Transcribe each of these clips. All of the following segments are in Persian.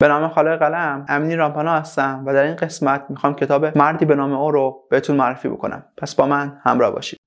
به نام خالق قلم امینی رامپانا هستم و در این قسمت می‌خوام کتاب مردی به نام او رو بهتون معرفی بکنم. پس با من همراه باشید.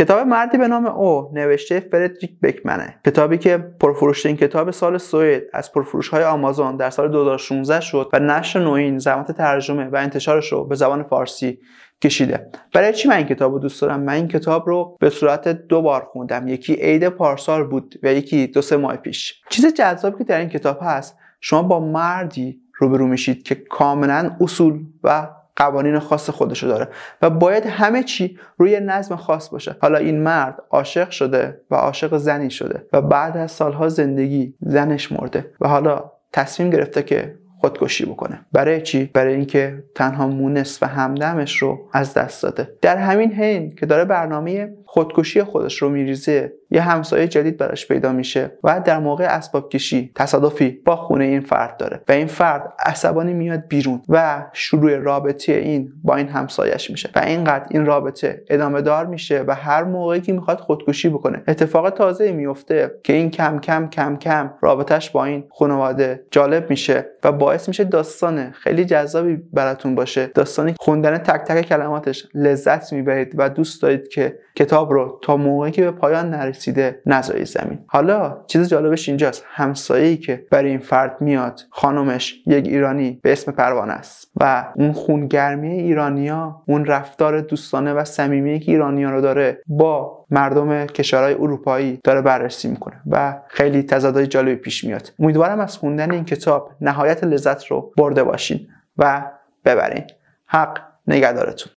کتاب مردی به نام او نوشته فردریک بکمنه. کتابی که پرفروشترین کتاب سال سوئد از پرفروش های آمازون در سال 2016 شد و نشر نوین زحمت ترجمه و انتشارش رو به زبان فارسی کشیده. برای چی من این کتاب رو دوست دارم؟ من این کتاب رو به صورت دو بار خوندم. یکی عید پارسال بود و یکی دو سه ماه پیش. چیز جذابی که در این کتاب هست شما با مردی روبرو میشید که کاملا اصول و قوانین خاص خودشو داره. و باید همه چی روی نظم خاص باشه. حالا این مرد عاشق شده و عاشق زنی شده و بعد از سالها زندگی زنش مرده. و حالا تصمیم گرفته که خودکشی بکنه. برای چی؟ برای اینکه تنها مونس و همدمش رو از دست داده. در همین حین که داره برنامه خودکشی خودش رو میریزه یه همسایه جدید براش پیدا میشه و در موقع اسباب کشی تصادفی با خونه این فرد داره و این فرد عصبانی میاد بیرون و شروع رابطه این با این همسایش میشه و اینقدر این رابطه ادامه دار میشه و هر موقعی که می‌خواد خودکشی بکنه. اتفاق تازه میفته که این کم کم کم کم رابطهش با این خانواده جالب میشه و باعث میشه داستان خیلی جذابی براتون باشه. داستانی خوندن تک تک کلماتش لذت می‌برید و دوست دارید که کتاب رو تا موقعی که به پایان نرسیده نذارید زمین. حالا چیز جالبش اینجاست. همسایه‌ای که برای این فرد میاد خانمش یک ایرانی به اسم پروانه است و اون خونگرمی ایرانیا اون رفتار دوستانه و صمیمی که ایرانیا رو داره با مردم کشورهای اروپایی داره بررسی می‌کنه و خیلی تضادهای جالبی پیش میاد. امیدوارم از خوندن این کتاب نهایت لذت رو برده باشین و ببرین. حق نگهدارتون.